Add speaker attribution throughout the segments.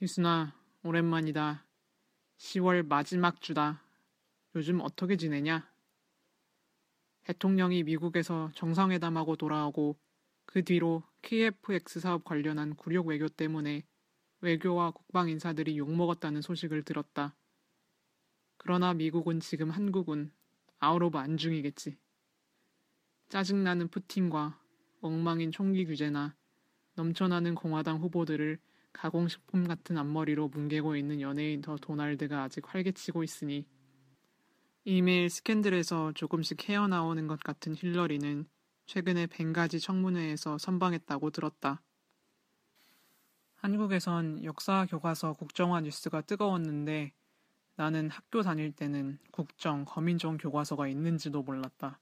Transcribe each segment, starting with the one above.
Speaker 1: 희순아, 오랜만이다. 10월 마지막 주다. 요즘 어떻게 지내냐? 대통령이 미국에서 정상회담하고 돌아오고 그 뒤로 KFX 사업 관련한 굴욕 외교 때문에 외교와 국방 인사들이 욕먹었다는 소식을 들었다. 그러나 미국은 지금 한국은 out of 안중이겠지. 짜증나는 푸틴과 엉망인 총기 규제나 넘쳐나는 공화당 후보들을 가공식품 같은 앞머리로 뭉개고 있는 연예인 더 도날드가 아직 활개치고 있으니 이메일 스캔들에서 조금씩 헤어나오는 것 같은 힐러리는 최근에 벵가지 청문회에서 선방했다고 들었다. 한국에선 역사 교과서 국정화 뉴스가 뜨거웠는데 나는 학교 다닐 때는 국정, 거민정 교과서가 있는지도 몰랐다.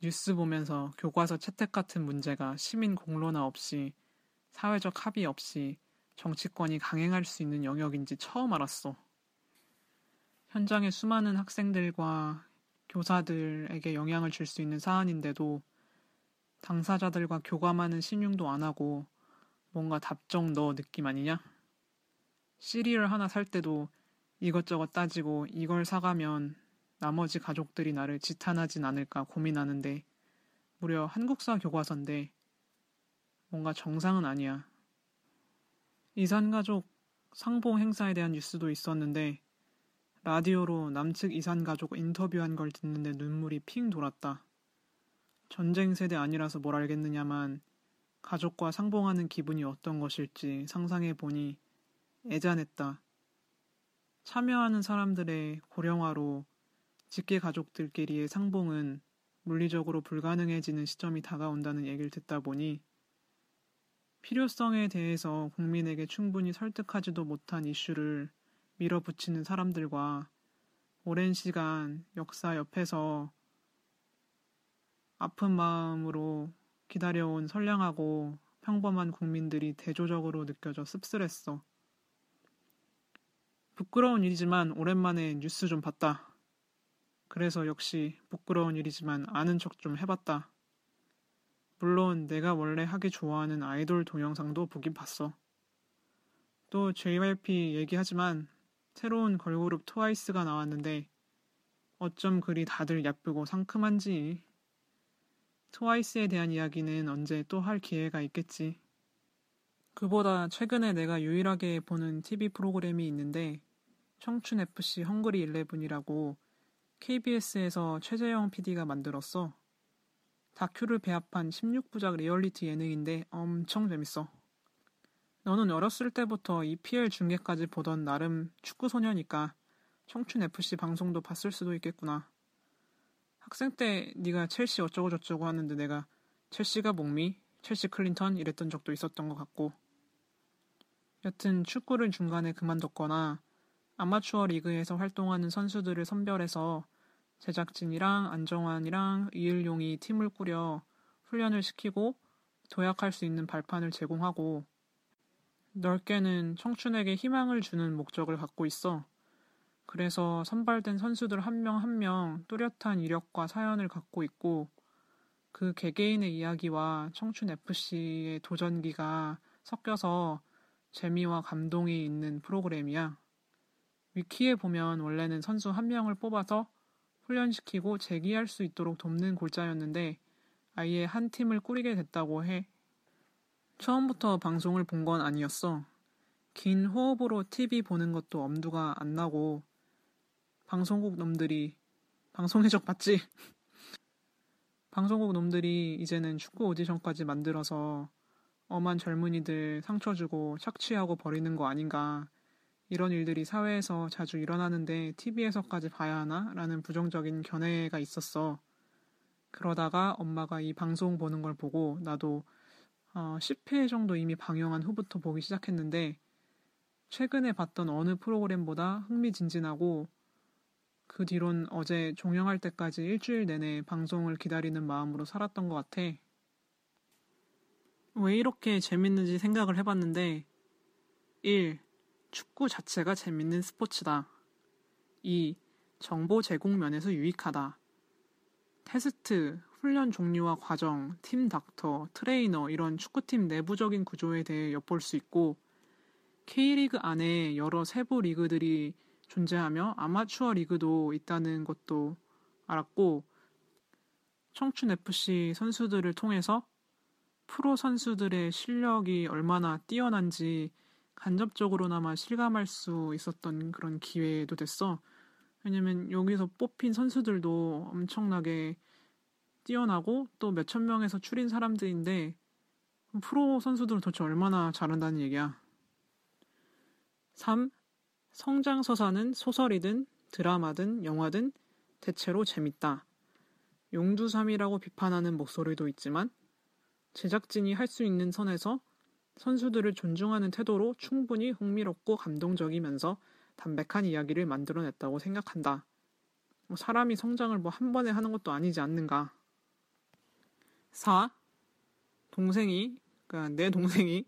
Speaker 1: 뉴스 보면서 교과서 채택 같은 문제가 시민 공론화 없이 사회적 합의 없이 정치권이 강행할 수 있는 영역인지 처음 알았어. 현장의 수많은 학생들과 교사들에게 영향을 줄 수 있는 사안인데도 당사자들과 교감하는 신용도 안 하고 뭔가 답정 너 느낌 아니냐? 시리얼 하나 살 때도 이것저것 따지고 이걸 사가면 나머지 가족들이 나를 지탄하진 않을까 고민하는데 무려 한국사 교과서인데 뭔가 정상은 아니야. 이산가족 상봉 행사에 대한 뉴스도 있었는데 라디오로 남측 이산가족 인터뷰한 걸 듣는데 눈물이 핑 돌았다. 전쟁 세대 아니라서 뭘 알겠느냐만 가족과 상봉하는 기분이 어떤 것일지 상상해 보니 애잔했다. 참여하는 사람들의 고령화로 직계 가족들끼리의 상봉은 물리적으로 불가능해지는 시점이 다가온다는 얘기를 듣다 보니 필요성에 대해서 국민에게 충분히 설득하지도 못한 이슈를 밀어붙이는 사람들과 오랜 시간 역사 옆에서 아픈 마음으로 기다려온 선량하고 평범한 국민들이 대조적으로 느껴져 씁쓸했어. 부끄러운 일이지만 오랜만에 뉴스 좀 봤다. 그래서 역시 부끄러운 일이지만 아는 척 좀 해봤다. 물론 내가 원래 하기 좋아하는 아이돌 동영상도 보긴 봤어. 또 JYP 얘기하지만 새로운 걸그룹 트와이스가 나왔는데 어쩜 그리 다들 예쁘고 상큼한지. 트와이스에 대한 이야기는 언제 또 할 기회가 있겠지. 그보다 최근에 내가 유일하게 보는 TV 프로그램이 있는데 청춘 FC 헝그리 11이라고 KBS에서 최재영 PD가 만들었어. 다큐를 배합한 16부작 리얼리티 예능인데 엄청 재밌어. 너는 어렸을 때부터 EPL 중계까지 보던 나름 축구 소녀니까 청춘 FC 방송도 봤을 수도 있겠구나. 학생 때 네가 첼시 어쩌고 저쩌고 하는데 내가 첼시가 목미, 첼시 클린턴 이랬던 적도 있었던 것 같고. 여튼 축구를 중간에 그만뒀거나 아마추어 리그에서 활동하는 선수들을 선별해서 제작진이랑 안정환이랑 이일용이 팀을 꾸려 훈련을 시키고 도약할 수 있는 발판을 제공하고 넓게는 청춘에게 희망을 주는 목적을 갖고 있어. 그래서 선발된 선수들 한 명 한명 뚜렷한 이력과 사연을 갖고 있고 그 개개인의 이야기와 청춘 FC의 도전기가 섞여서 재미와 감동이 있는 프로그램이야. 위키에 보면 원래는 선수 한 명을 뽑아서 훈련시키고 재기할 수 있도록 돕는 골자였는데 아예 한 팀을 꾸리게 됐다고 해. 처음부터 방송을 본 건 아니었어. 긴 호흡으로 TV 보는 것도 엄두가 안 나고 방송국 놈들이 방송 해적 봤지? 방송국 놈들이 이제는 축구 오디션까지 만들어서 엄한 젊은이들 상처 주고 착취하고 버리는 거 아닌가 이런 일들이 사회에서 자주 일어나는데 TV에서까지 봐야 하나? 라는 부정적인 견해가 있었어. 그러다가 엄마가 이 방송 보는 걸 보고 나도 어, 10회 정도 이미 방영한 후부터 보기 시작했는데 최근에 봤던 어느 프로그램보다 흥미진진하고 그 뒤론 어제 종영할 때까지 일주일 내내 방송을 기다리는 마음으로 살았던 것 같아. 왜 이렇게 재밌는지 생각을 해봤는데 1. 축구 자체가 재밌는 스포츠다. 2. 정보 제공 면에서 유익하다. 테스트, 훈련 종류와 과정, 팀 닥터, 트레이너 이런 축구팀 내부적인 구조에 대해 엿볼 수 있고 K리그 안에 여러 세부 리그들이 존재하며 아마추어 리그도 있다는 것도 알았고 청춘 FC 선수들을 통해서 프로 선수들의 실력이 얼마나 뛰어난지 간접적으로나마 실감할 수 있었던 그런 기회도 됐어. 왜냐면 여기서 뽑힌 선수들도 엄청나게 뛰어나고 또 몇천 명에서 추린 사람들인데 프로 선수들은 도대체 얼마나 잘한다는 얘기야. 3. 성장서사는 소설이든 드라마든 영화든 대체로 재밌다. 용두삼이라고 비판하는 목소리도 있지만 제작진이 할 수 있는 선에서 선수들을 존중하는 태도로 충분히 흥미롭고 감동적이면서 담백한 이야기를 만들어냈다고 생각한다. 뭐 사람이 성장을 뭐 한 번에 하는 것도 아니지 않는가. 4. 동생이, 그러니까 내 동생이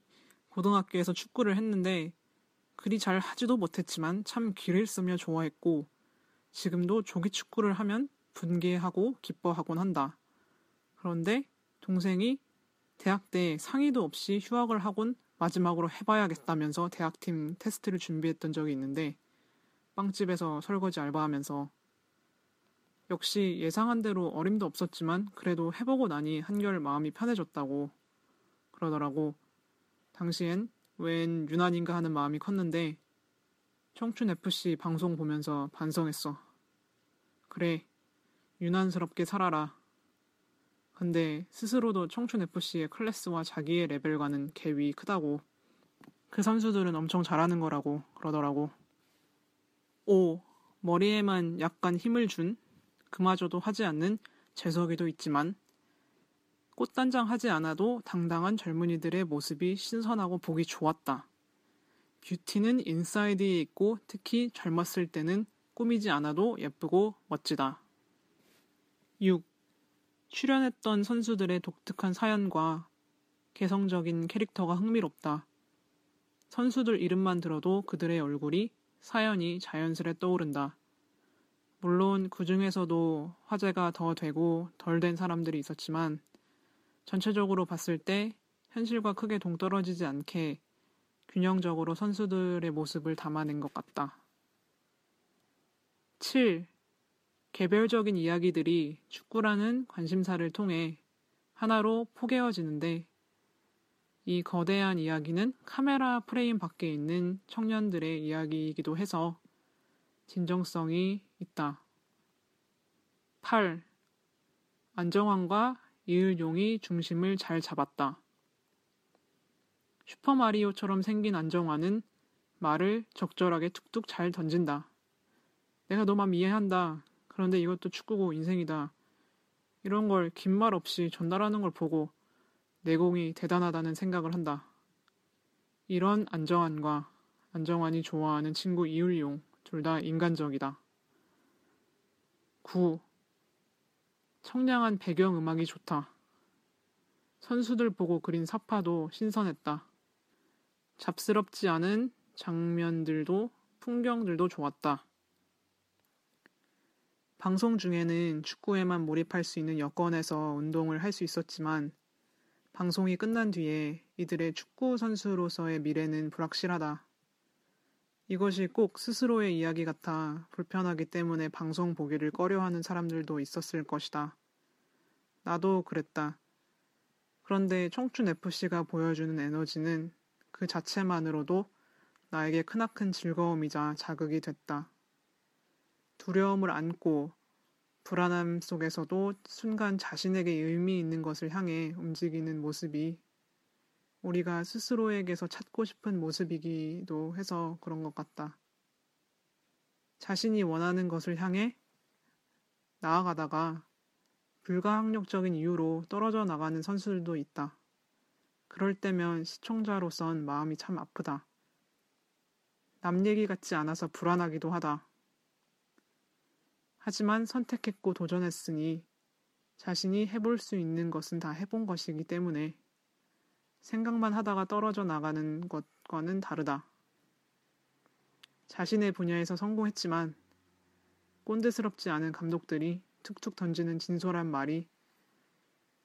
Speaker 1: 고등학교에서 축구를 했는데 그리 잘 하지도 못했지만 참 기를 쓰며 좋아했고 지금도 조기 축구를 하면 분개하고 기뻐하곤 한다. 그런데 동생이 대학 때 상의도 없이 휴학을 하곤 마지막으로 해봐야겠다면서 대학팀 테스트를 준비했던 적이 있는데 빵집에서 설거지 알바하면서 역시 예상한 대로 어림도 없었지만 그래도 해보고 나니 한결 마음이 편해졌다고 그러더라고. 당시엔 웬 유난인가 하는 마음이 컸는데 청춘 FC 방송 보면서 반성했어. 그래, 유난스럽게 살아라. 근데 스스로도 청춘 FC의 클래스와 자기의 레벨과는 갭이 크다고. 그 선수들은 엄청 잘하는 거라고 그러더라고. 5. 머리에만 약간 힘을 준 그마저도 하지 않는 재석이도 있지만 꽃단장 하지 않아도 당당한 젊은이들의 모습이 신선하고 보기 좋았다. 뷰티는 인사이드에 있고 특히 젊었을 때는 꾸미지 않아도 예쁘고 멋지다. 6. 출연했던 선수들의 독특한 사연과 개성적인 캐릭터가 흥미롭다. 선수들 이름만 들어도 그들의 얼굴이 사연이 자연스레 떠오른다. 물론 그 중에서도 화제가 더 되고 덜 된 사람들이 있었지만 전체적으로 봤을 때 현실과 크게 동떨어지지 않게 균형적으로 선수들의 모습을 담아낸 것 같다. 7. 개별적인 이야기들이 축구라는 관심사를 통해 하나로 포개어지는데 이 거대한 이야기는 카메라 프레임 밖에 있는 청년들의 이야기이기도 해서 진정성이 있다. 8. 안정환과 이을용이 중심을 잘 잡았다. 슈퍼마리오처럼 생긴 안정환은 말을 적절하게 툭툭 잘 던진다. 내가 너만 이해한다. 그런데 이것도 축구고 인생이다. 이런 걸 긴 말 없이 전달하는 걸 보고 내공이 대단하다는 생각을 한다. 이런 안정환과 안정환이 좋아하는 친구 이을용 둘 다 인간적이다. 9. 청량한 배경 음악이 좋다. 선수들 보고 그린 사파도 신선했다. 잡스럽지 않은 장면들도 풍경들도 좋았다. 방송 중에는 축구에만 몰입할 수 있는 여건에서 운동을 할 수 있었지만 방송이 끝난 뒤에 이들의 축구 선수로서의 미래는 불확실하다. 이것이 꼭 스스로의 이야기 같아 불편하기 때문에 방송 보기를 꺼려하는 사람들도 있었을 것이다. 나도 그랬다. 그런데 청춘 FC가 보여주는 에너지는 그 자체만으로도 나에게 크나큰 즐거움이자 자극이 됐다. 두려움을 안고 불안함 속에서도 순간 자신에게 의미 있는 것을 향해 움직이는 모습이 우리가 스스로에게서 찾고 싶은 모습이기도 해서 그런 것 같다. 자신이 원하는 것을 향해 나아가다가 불가항력적인 이유로 떨어져 나가는 선수들도 있다. 그럴 때면 시청자로선 마음이 참 아프다. 남 얘기 같지 않아서 불안하기도 하다. 하지만 선택했고 도전했으니 자신이 해볼 수 있는 것은 다 해본 것이기 때문에 생각만 하다가 떨어져 나가는 것과는 다르다. 자신의 분야에서 성공했지만 꼰대스럽지 않은 감독들이 툭툭 던지는 진솔한 말이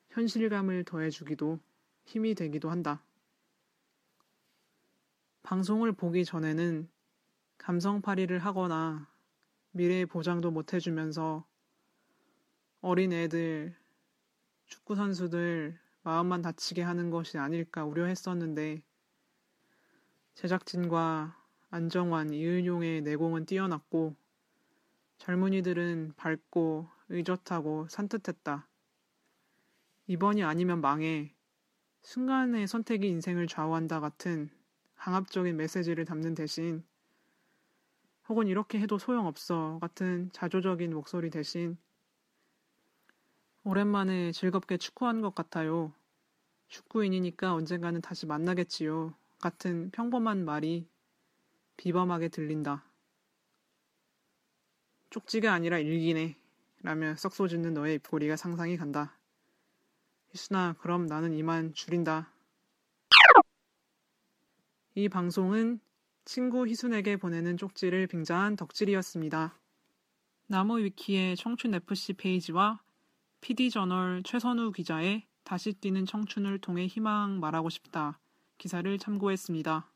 Speaker 1: 현실감을 더해주기도 힘이 되기도 한다. 방송을 보기 전에는 감성팔이를 하거나 미래의 보장도 못 해주면서 어린 애들, 축구 선수들 마음만 다치게 하는 것이 아닐까 우려했었는데 제작진과 안정환, 이은용의 내공은 뛰어났고 젊은이들은 밝고 의젓하고 산뜻했다. 이번이 아니면 망해 순간의 선택이 인생을 좌우한다 같은 강압적인 메시지를 담는 대신 혹은 이렇게 해도 소용없어 같은 자조적인 목소리 대신 오랜만에 즐겁게 축구한 것 같아요. 축구인이니까 언젠가는 다시 만나겠지요. 같은 평범한 말이 비범하게 들린다. 쪽지가 아니라 일기네. 라며 썩소 짓는 너의 입꼬리가 상상이 간다. 희순아, 그럼 나는 이만 줄인다. 이 방송은 친구 희순에게 보내는 쪽지를 빙자한 덕질이었습니다. 나무 위키의 청춘 FC 페이지와 PD저널 최선우 기자의 다시 뛰는 청춘을 통해 희망 말하고 싶다 기사를 참고했습니다.